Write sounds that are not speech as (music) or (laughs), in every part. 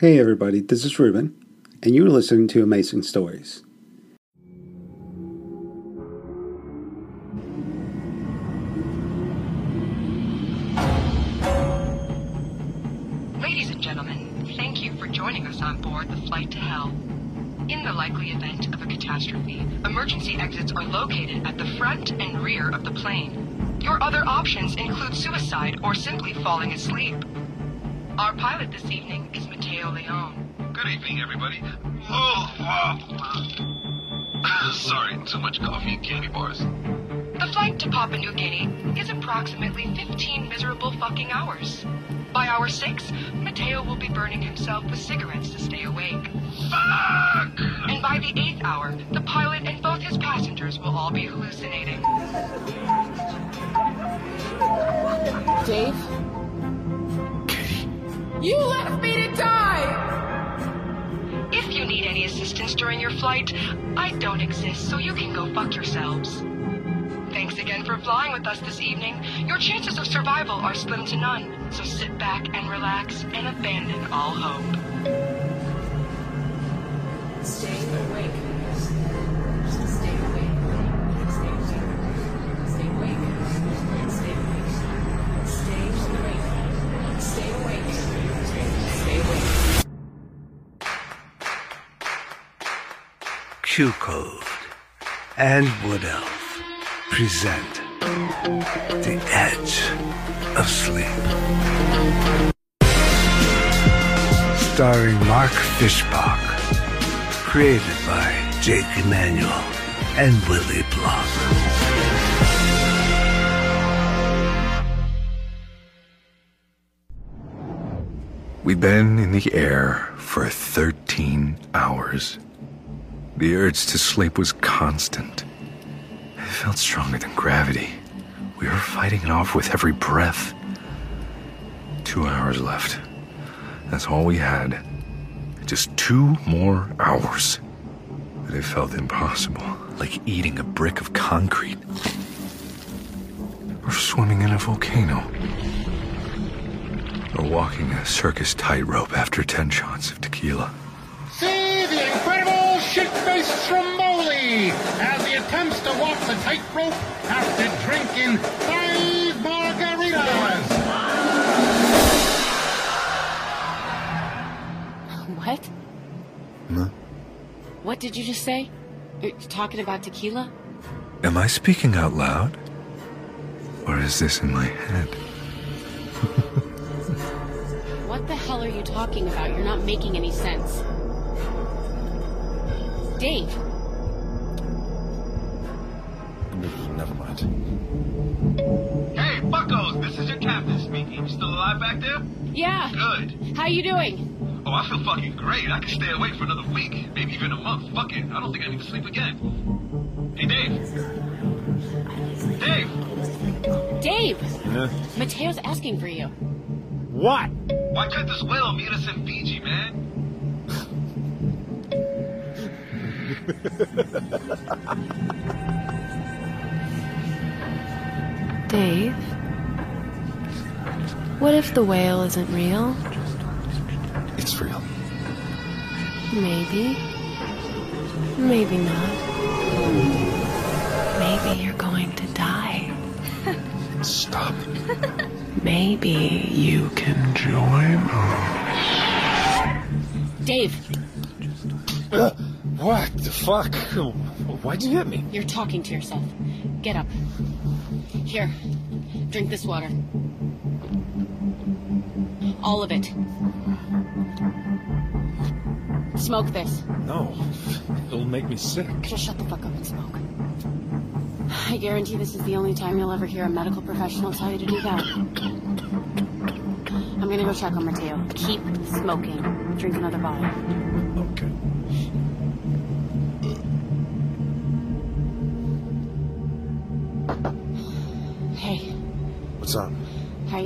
Hey everybody, this is Ruben, and you're listening to Amazing Stories. Will burning himself with cigarettes to stay awake. Fuck! And by the eighth hour, the pilot and both his passengers will all be hallucinating. Dave? Katie, You left me to die! If you need any assistance during your flight, I don't exist, so you can go fuck yourselves. Thanks again for flying with us this evening. Your chances of survival are slim to none, so sit back and relax and abandon all hope. Stay awake. Stay awake. Stay awake. Stay awake. Stay awake. Stay awake. Stay awake. Stay awake. Q Code and Wood Elf present The Edge of Sleep. Starring Mark Fischbach. Created by Jake Emanuel and Willie Block. we've been in the air for 13 hours. The urge to sleep was constant. Felt stronger than gravity. We were fighting it off with every breath. Two hours left. That's all we had. Just two more hours. But it felt impossible, like eating a brick of concrete. Or swimming in a volcano. Or walking a circus tightrope after 10 shots of tequila. See the incredible shit-faced Stromboli as he attempts to walk the tightrope after drinking five margaritas. What? Huh? What did you just say? You're talking about tequila? Am I speaking out loud? Or is this in my head? (laughs) What the hell are you talking about? You're not making any sense. Dave, Never mind. Hey, buckos, this is your captain speaking. You still alive back there? yeah. Good. How you doing? Oh, I feel fucking great. I can stay awake for another week, maybe even a month. Fuck it. I don't think I need to sleep again. Hey, Dave. Dave, Dave, Yeah. Mateo's asking for you. What? why can't this whale meet us in Fiji, man? (laughs) Dave? What if the whale isn't real? It's real. Maybe. Maybe not. Maybe you're going to die. Stop. (laughs) Maybe you can join us. Dave, uh, What the fuck? Why'd you hit me? you're talking to yourself. Get up. Here, drink this water. All of it. Smoke this. No, it'll make me sick. Just shut the fuck up and smoke. I guarantee this is the only time you'll ever hear a medical professional tell you to do that. I'm gonna go check on Mateo. Keep smoking. Drink another bottle. Okay.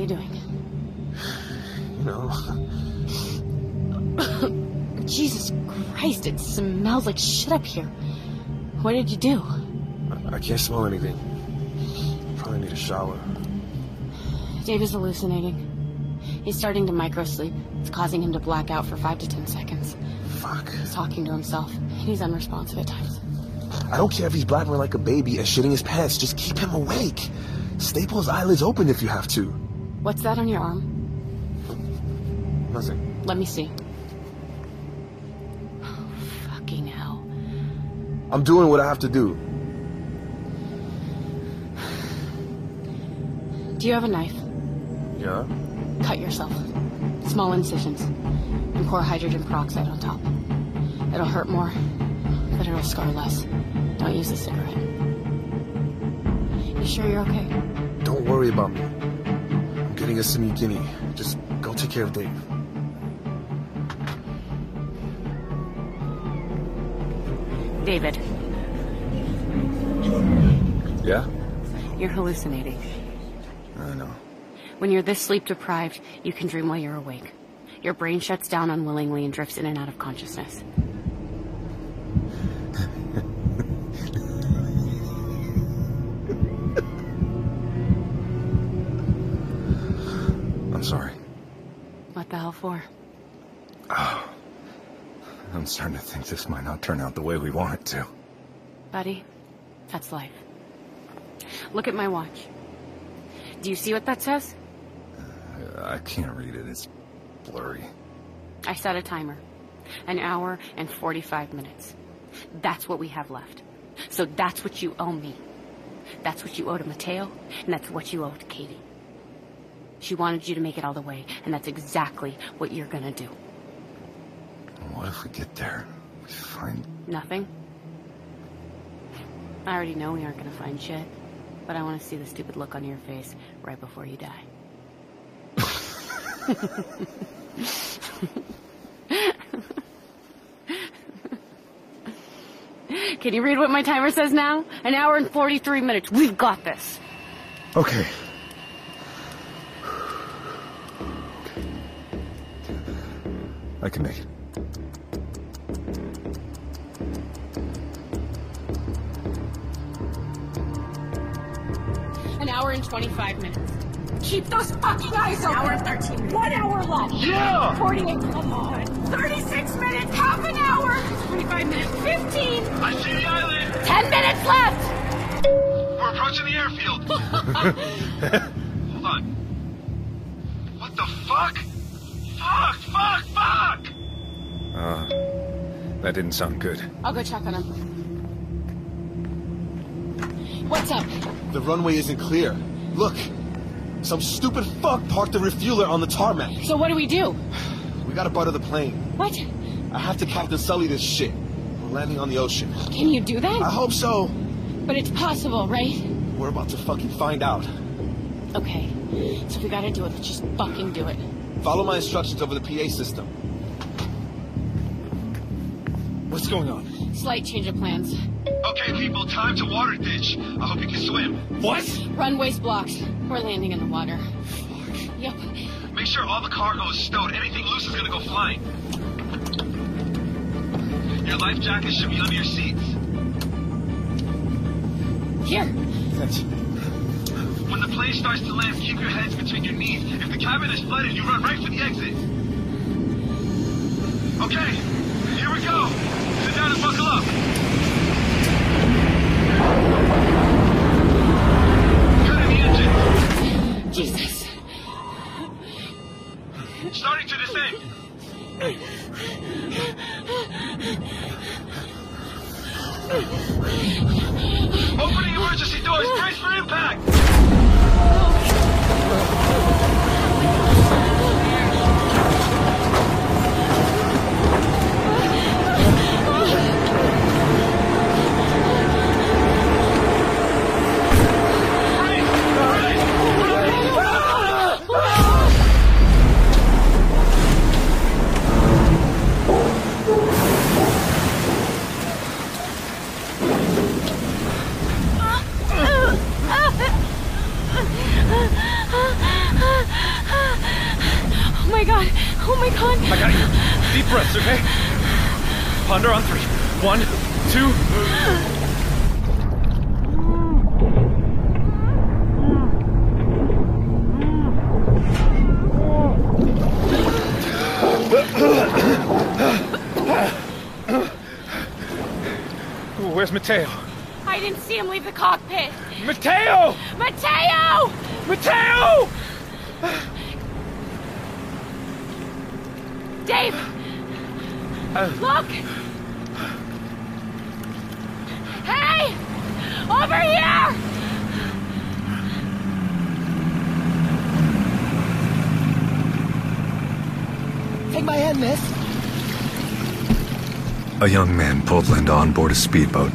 You doing? You know, Jesus Christ, it smells like shit up here. What did you do? I, I can't smell anything. Probably need a shower. Dave is hallucinating. He's starting to microsleep. It's causing him to black out for five to ten seconds. Fuck. He's talking to himself, and he's unresponsive at times. I don't care if he's blabbering like a baby and shitting his pants. Just keep him awake. Staple his eyelids open if you have to. What's that on your arm? Nothing. Let me see. Oh, fucking hell. I'm doing what I have to do. Do you have a knife? Yeah? Cut yourself. Small incisions. And pour hydrogen peroxide on top. It'll hurt more, but it'll scar less. Don't use a cigarette. You sure you're okay? Don't worry about me. Getting a semi guinea. Just go take care of Dave. David, Yeah? you're hallucinating. I know. When you're this sleep deprived, you can dream while you're awake. Your brain shuts down unwillingly and drifts in and out of consciousness. I'm starting to think this might not turn out the way we want it to. Buddy, that's life. Look at my watch. Do you see what that says? Uh, I can't read it. It's blurry. I set a timer. An hour and 45 minutes. That's what we have left. So that's what you owe me. That's what you owe to Mateo, and that's what you owe to Katie. She wanted you to make it all the way, and that's exactly what you're gonna do. What if we get there? We find. Nothing? I already know we aren't gonna find shit, but I want to see the stupid look on your face right before you die. (laughs) Can you read what my timer says now? An hour and 43 minutes. We've got this. Okay. I can make it. 25 minutes. Keep those fucking eyes open. Hour 13 minutes. One hour left. Yeah! 48, come on. 36 minutes. Half an hour. 25 minutes. 15. I see the island! 10 minutes left. We're approaching the airfield. (laughs) Hold on. What the fuck? Fuck! Fuck! Fuck! Uh, that didn't sound good. I'll go check on him. What's up? The runway isn't clear. Look! Some stupid fuck parked the refueler on the tarmac. So what do we do? We gotta butter the plane. What? I have to Captain Sully this shit. We're landing on the ocean. Can you do that? I hope so. But it's possible, right? We're about to fucking find out. Okay. So if we gotta do it, let's just fucking do it. Follow my instructions over the PA system. What's going on? Slight change of plans. Okay, people, time to water ditch. I hope you can swim. What? Runway's blocked. We're landing in the water. Yep. Make sure all the cargo is stowed. Anything loose is gonna go flying. Your life jacket should be under your seats. Here. Thanks. When the plane starts to land, keep your heads between your knees. If the cabin is flooded, you run right for the exit. Okay, here we go. Sit down and buckle up. Cut in the engine. Jesus. Oh my god! I got you. Deep breaths, okay? Ponder on three. One, two. Where's Mateo? I didn't see him leave the cockpit. Mateo! Mateo! Mateo! Dave! Look! Hey! Over here! Take my hand, miss. A young man pulled Linda on board a speedboat.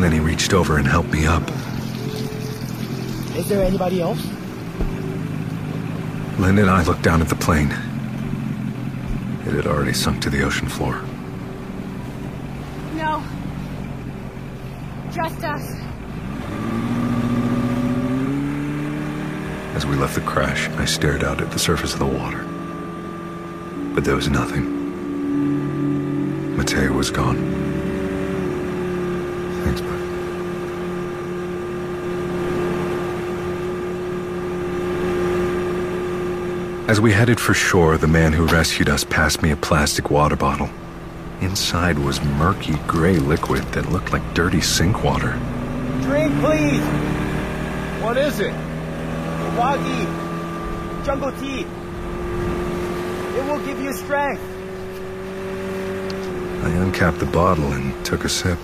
Then he reached over and helped me up. Is there anybody else? Linda and I looked down at the plane. It had already sunk to the ocean floor. No. Just us. As we left the crash, I stared out at the surface of the water. But there was nothing. Mateo was gone. Thanks, As we headed for shore, the man who rescued us passed me a plastic water bottle. Inside was murky gray liquid that looked like dirty sink water. Drink, please. What is it? Wagi. Jungle tea. It will give you strength. I uncapped the bottle and took a sip.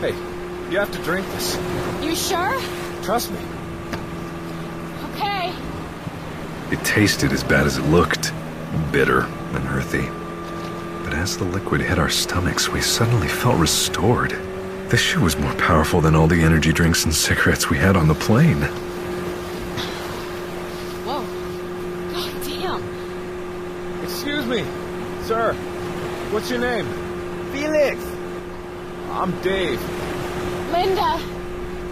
Hey, you have to drink this. You sure? Trust me. Okay. It tasted as bad as it looked bitter and earthy. But as the liquid hit our stomachs, we suddenly felt restored. This shit was more powerful than all the energy drinks and cigarettes we had on the plane. Whoa. God damn. Excuse me, sir. What's your name? Felix. I'm Dave. Linda.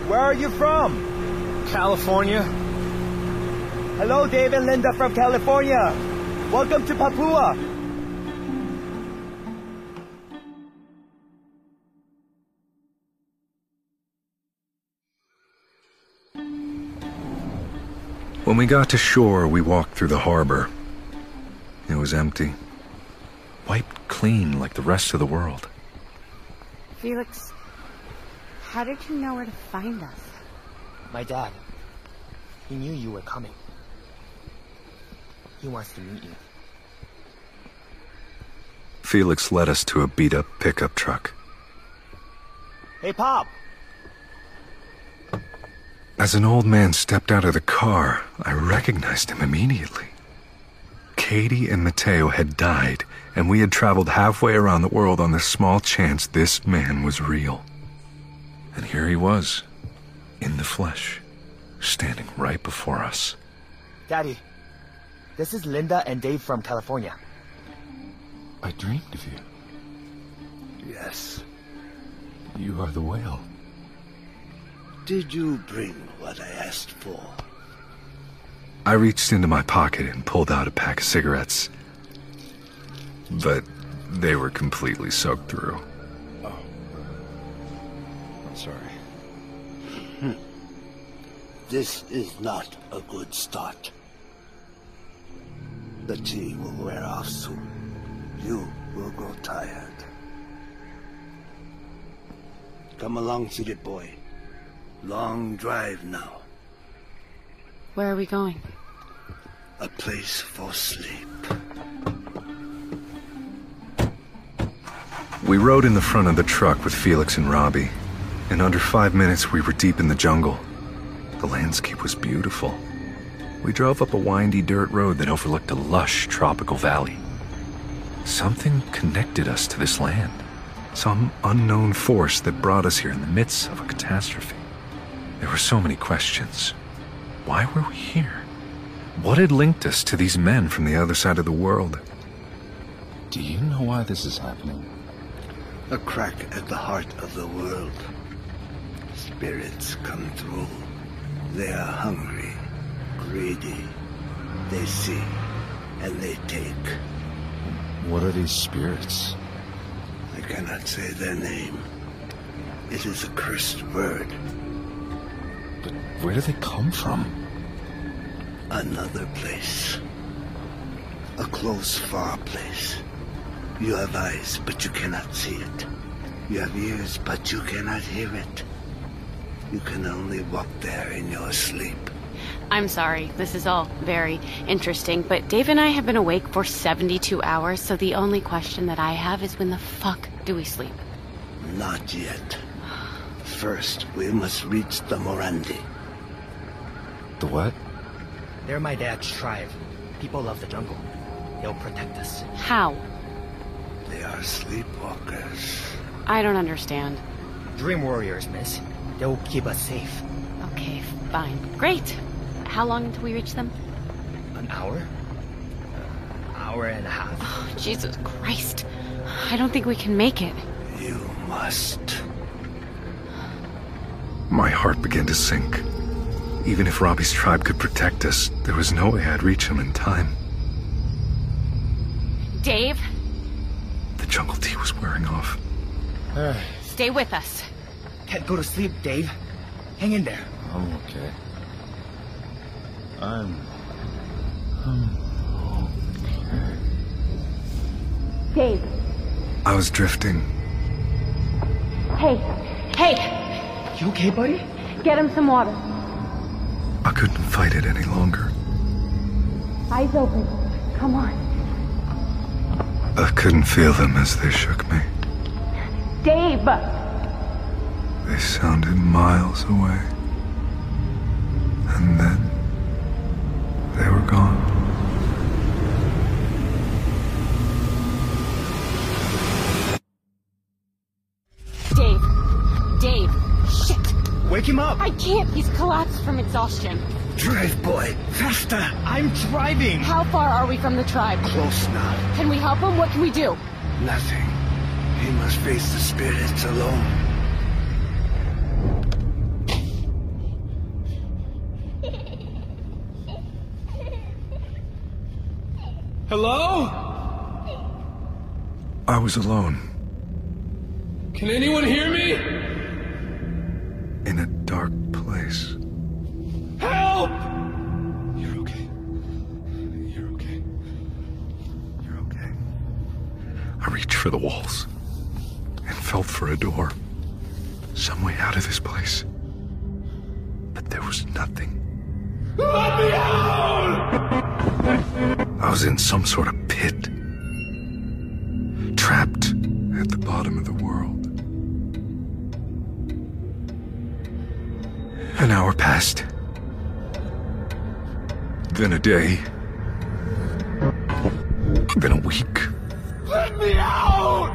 Where are you from? California. Hello, Dave and Linda from California. Welcome to Papua. When we got to shore, we walked through the harbor. It was empty. Wiped clean like the rest of the world. Felix, how did you know where to find us? My dad. He knew you were coming. He wants to meet you. Felix led us to a beat up pickup truck. Hey, Pop. As an old man stepped out of the car, I recognized him immediately. Katie and Mateo had died, and we had traveled halfway around the world on the small chance this man was real. And here he was, in the flesh, standing right before us. Daddy, this is Linda and Dave from California. I dreamed of you. Yes. You are the whale. Did you bring what I asked for? I reached into my pocket and pulled out a pack of cigarettes. But they were completely soaked through. I'm sorry. Hmm. (laughs) This is not a good start. The tea will wear off soon. You will grow tired. Come along, city boy. Long drive now. Where are we going? A place for sleep. We rode in the front of the truck with Felix and Robbie. In under five minutes, we were deep in the jungle. The landscape was beautiful. We drove up a windy dirt road that overlooked a lush tropical valley. Something connected us to this land. Some unknown force that brought us here in the midst of a catastrophe. There were so many questions. Why were we here? What had linked us to these men from the other side of the world? Do you know why this is happening? A crack at the heart of the world. Spirits come through. They are hungry, greedy. They see, and they take. What are these spirits? I cannot say their name. It is a cursed word. But where do they come from? Another place. A close, far place. You have eyes, but you cannot see it. You have ears, but you cannot hear it. You can only walk there in your sleep. I'm sorry, this is all very interesting, but Dave and I have been awake for 72 hours, so the only question that I have is when the fuck do we sleep? Not yet. First, we must reach the Morandi. The what? They're my dad's tribe. People of the jungle. They'll protect us. How? They are sleepwalkers. I don't understand. Dream warriors, miss. They'll keep us safe. Okay, fine. Great. How long until we reach them? An hour? Uh, hour and a half. Oh, Jesus Christ. I don't think we can make it. You must. My heart began to sink. Even if Robbie's tribe could protect us, there was no way I'd reach him in time. Dave? The jungle tea was wearing off. Stay with us. Can't go to sleep, Dave. Hang in there. I'm okay. I'm. I'm okay. Dave. I was drifting. Hey. Hey! You okay, buddy? Get him some water. I couldn't fight it any longer. Eyes open. Come on. I couldn't feel them as they shook me. Dave! They sounded miles away. And then they were gone. Dave. Dave. Shit. Wake him up. I can't. He's collapsed from exhaustion. Drive, boy. Faster. I'm driving. How far are we from the tribe? Close now. Can we help him? What can we do? Nothing. He must face the spirits alone. Hello? I was alone Can anyone hear me? in a dark place. Help! You're okay. You're okay. You're okay. I reached for the walls and felt for a door. Some way out of this place. But there was nothing. Let me out! I was in some sort of pit. Trapped at the bottom of the world. An hour passed. Then a day. Then a week. Let me out!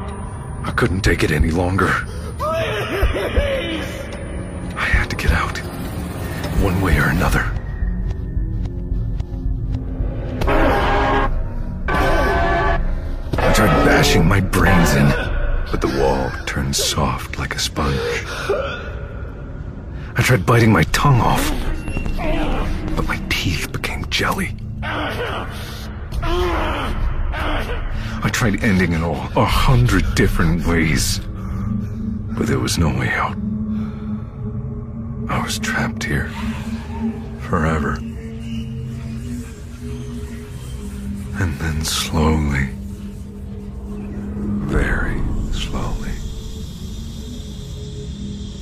I couldn't take it any longer. Please! I had to get out. One way or another. Bashing my brains in, but the wall turned soft like a sponge. I tried biting my tongue off, but my teeth became jelly. I tried ending it all a hundred different ways, but there was no way out. I was trapped here forever. And then slowly, very slowly,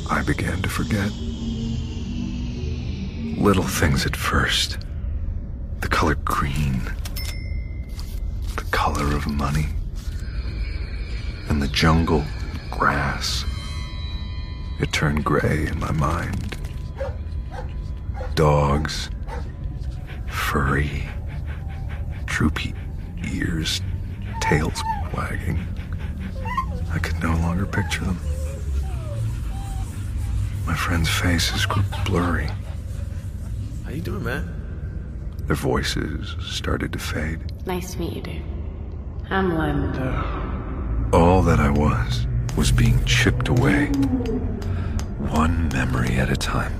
I began to forget. Little things at first. The color green. The color of money. And the jungle, grass. It turned gray in my mind. Dogs. Furry. Droopy ears. Tails wagging. I could no longer picture them. My friends' faces grew blurry. How you doing, man? Their voices started to fade. Nice to meet you, dude. I'm Linda. All that I was was being chipped away, one memory at a time.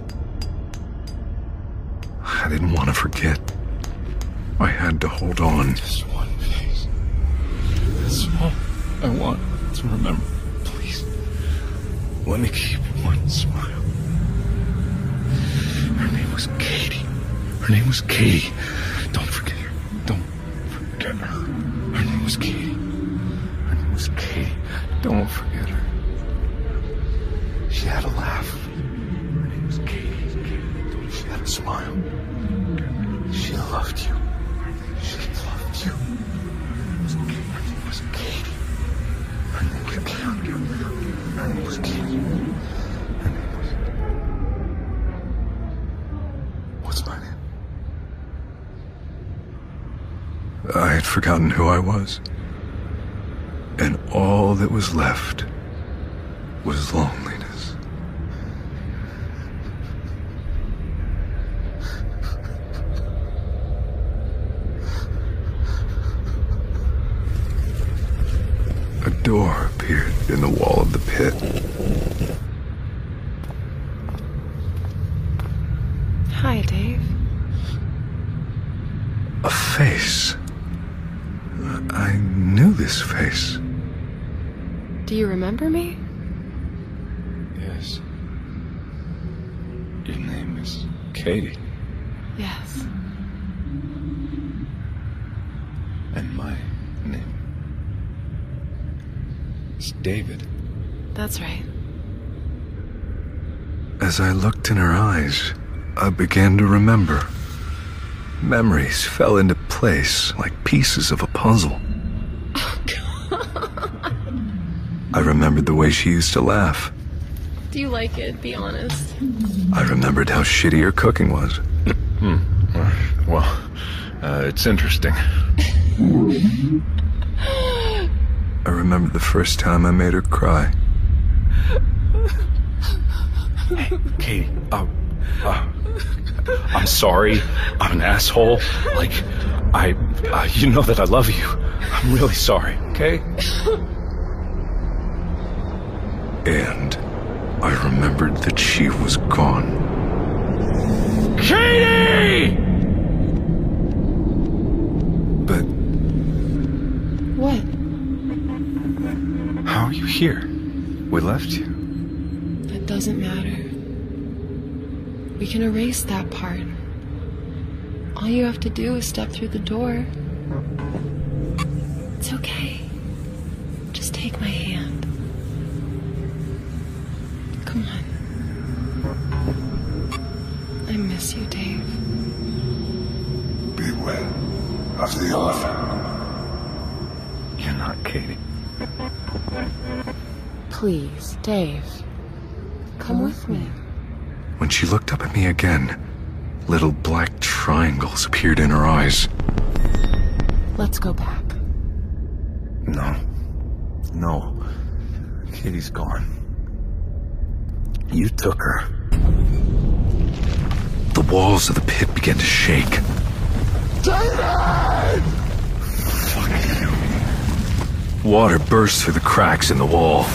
I didn't want to forget. I had to hold on. Just one face. That's all I want remember. Please. Let me keep one smile. Her name was Katie. Her name was Katie. Don't forget her. Don't forget her. Her name was Katie. Her name was Katie. Don't forget her. She had a laugh. Her name was Katie. She had a smile. She loved you. What's my name? I had forgotten who I was. And all that was left was loneliness. A door appeared in the wall of the pit. Hi, Dave. A face. I knew this face. Do you remember me? Yes. Your name is Katie. Yes. And my name is David. That's right. As I looked in her eyes, I began to remember. Memories fell into place like pieces of a puzzle. (laughs) I remembered the way she used to laugh. Do you like it? Be honest. I remembered how shitty her cooking was. (laughs) Hmm. Well, uh, it's interesting. (laughs) I remember the first time I made her cry. Hey, Katie, uh, uh, I'm sorry. I'm an asshole. Like, I, uh, you know that I love you. I'm really sorry, okay? And I remembered that she was gone. Katie! But What? how are you here? We left you. It doesn't matter. We can erase that part. All you have to do is step through the door. It's okay. Just take my hand. Come on. I miss you, Dave. Beware of the elephant. You're not Katie. Please, Dave. Come with me. When she looked up at me again, little black triangles appeared in her eyes. Let's go back. No. No. Katie's gone. You took her. The walls of the pit began to shake. David! Fuck you. Water burst through the cracks in the wall.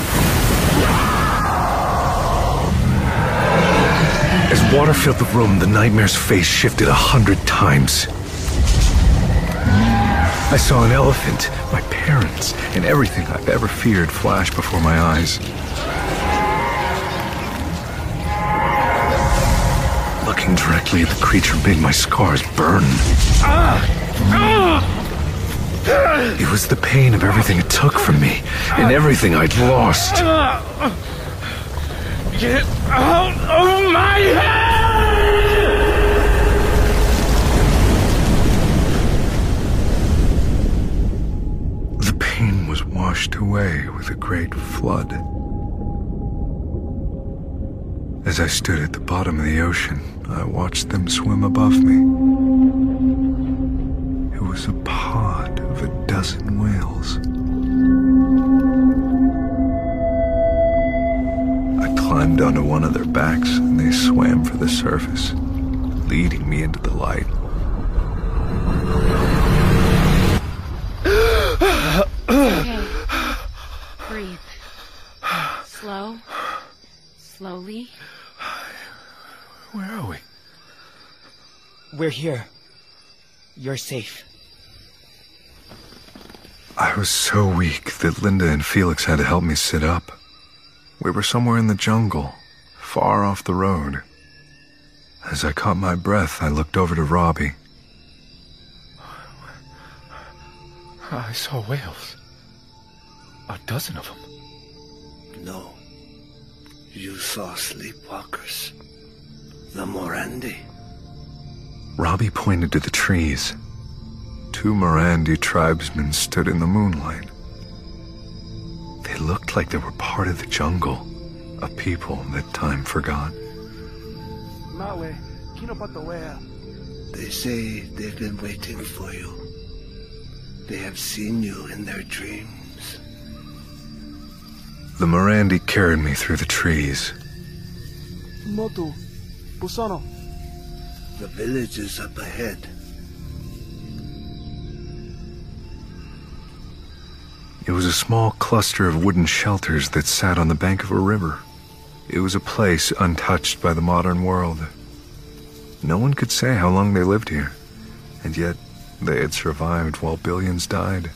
As water filled the room, the nightmare's face shifted a hundred times. I saw an elephant, my parents, and everything I've ever feared flash before my eyes. Looking directly at the creature made my scars burn. It was the pain of everything it took from me, and everything I'd lost. Get out of my head! The pain was washed away with a great flood. As I stood at the bottom of the ocean, I watched them swim above me. It was a pod of a dozen whales. Climbed onto one of their backs and they swam for the surface, leading me into the light. Okay. Breathe. Slow. Slowly. Where are we? We're here. You're safe. I was so weak that Linda and Felix had to help me sit up. We were somewhere in the jungle, far off the road. As I caught my breath, I looked over to Robbie. I saw whales. A dozen of them. No. You saw sleepwalkers. The Morandi. Robbie pointed to the trees. Two Morandi tribesmen stood in the moonlight. They like they were part of the jungle, a people that time forgot. They say they've been waiting for you. They have seen you in their dreams. The Morandi carried me through the trees. Motu, Busano. The village is up ahead. It was a small cluster of wooden shelters that sat on the bank of a river. It was a place untouched by the modern world. No one could say how long they lived here, and yet they had survived while billions died.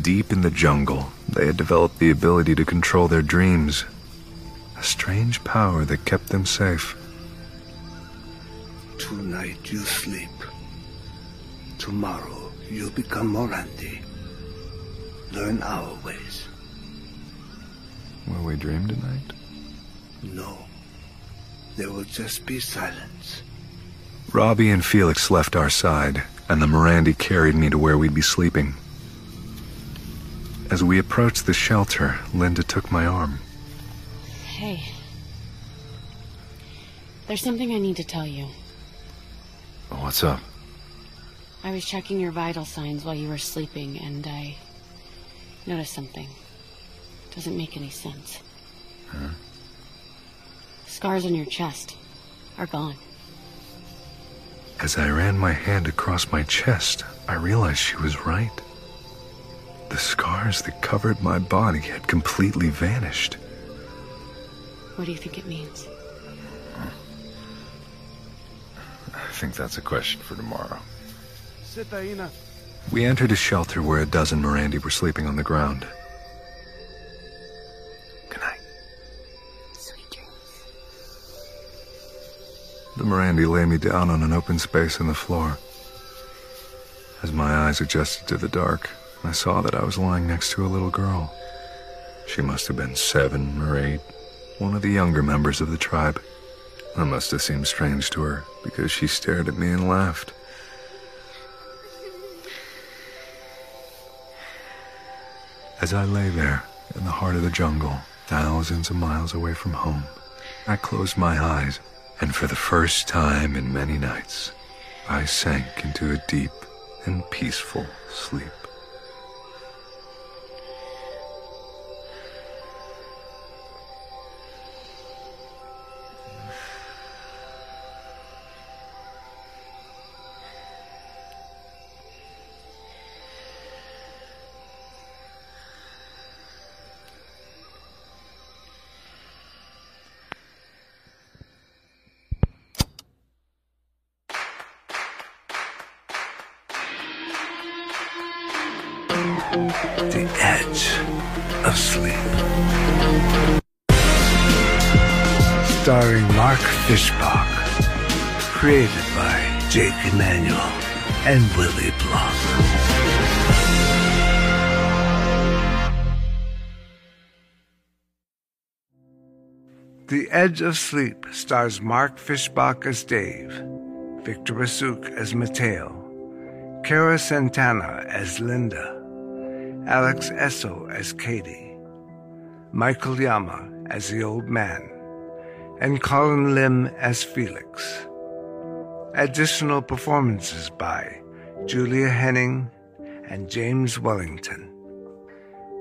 Deep in the jungle, they had developed the ability to control their dreams, a strange power that kept them safe. Tonight you sleep. Tomorrow you become Morandi. Learn our ways. Will we dream tonight? No. There will just be silence. Robbie and Felix left our side, and the Morandi carried me to where we'd be sleeping. As we approached the shelter, Linda took my arm. Hey. There's something I need to tell you. What's up? I was checking your vital signs while you were sleeping, and I noticed something. Doesn't make any sense. Huh? Scars on your chest are gone. As I ran my hand across my chest, I realized she was right. The scars that covered my body had completely vanished. What do you think it means? I think that's a question for tomorrow. We entered a shelter where a dozen Morandi were sleeping on the ground. Good night. Sweet dreams. The Morandi lay me down on an open space in the floor. As my eyes adjusted to the dark, I saw that I was lying next to a little girl. She must have been seven or eight, one of the younger members of the tribe. I must have seemed strange to her because she stared at me and laughed. As I lay there in the heart of the jungle, thousands of miles away from home, I closed my eyes, and for the first time in many nights, I sank into a deep and peaceful sleep. Created by Jake Emanuel and Willie Block. The Edge of Sleep stars Mark Fischbach as Dave, Victor Rasuk as Mateo, Kara Santana as Linda, Alex Esso as Katie, Michael Yama as the old man, and Colin Lim as Felix. Additional performances by Julia Henning and James Wellington.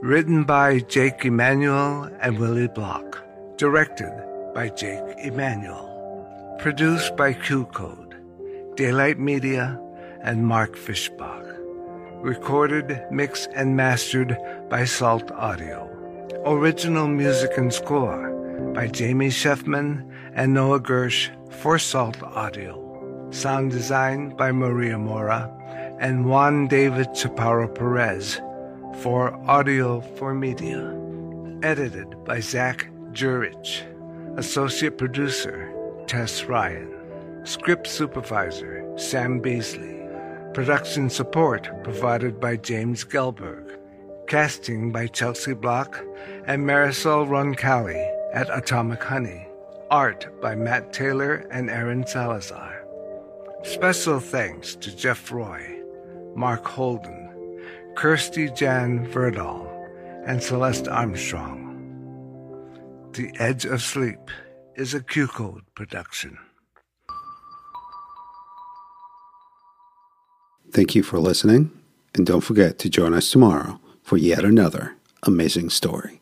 Written by Jake Emanuel and Willie Block. Directed by Jake Emanuel. Produced by Q Code, Daylight Media, and Mark Fischbach. Recorded, mixed, and mastered by Salt Audio. Original music and score by Jamie Sheffman and Noah Gersh for Salt Audio. Sound design by Maria Mora and Juan David Chaparro Perez for Audio for Media. Edited by Zach Jurich. Associate producer Tess Ryan. Script supervisor Sam Beasley. Production support provided by James Gelberg. Casting by Chelsea Block and Marisol Roncalli at Atomic Honey. Art by Matt Taylor and Aaron Salazar. Special thanks to Jeff Roy, Mark Holden, Kirsty Jan Verdal, and Celeste Armstrong. The Edge of Sleep is a QCODE production. Thank you for listening, and don't forget to join us tomorrow for yet another amazing story.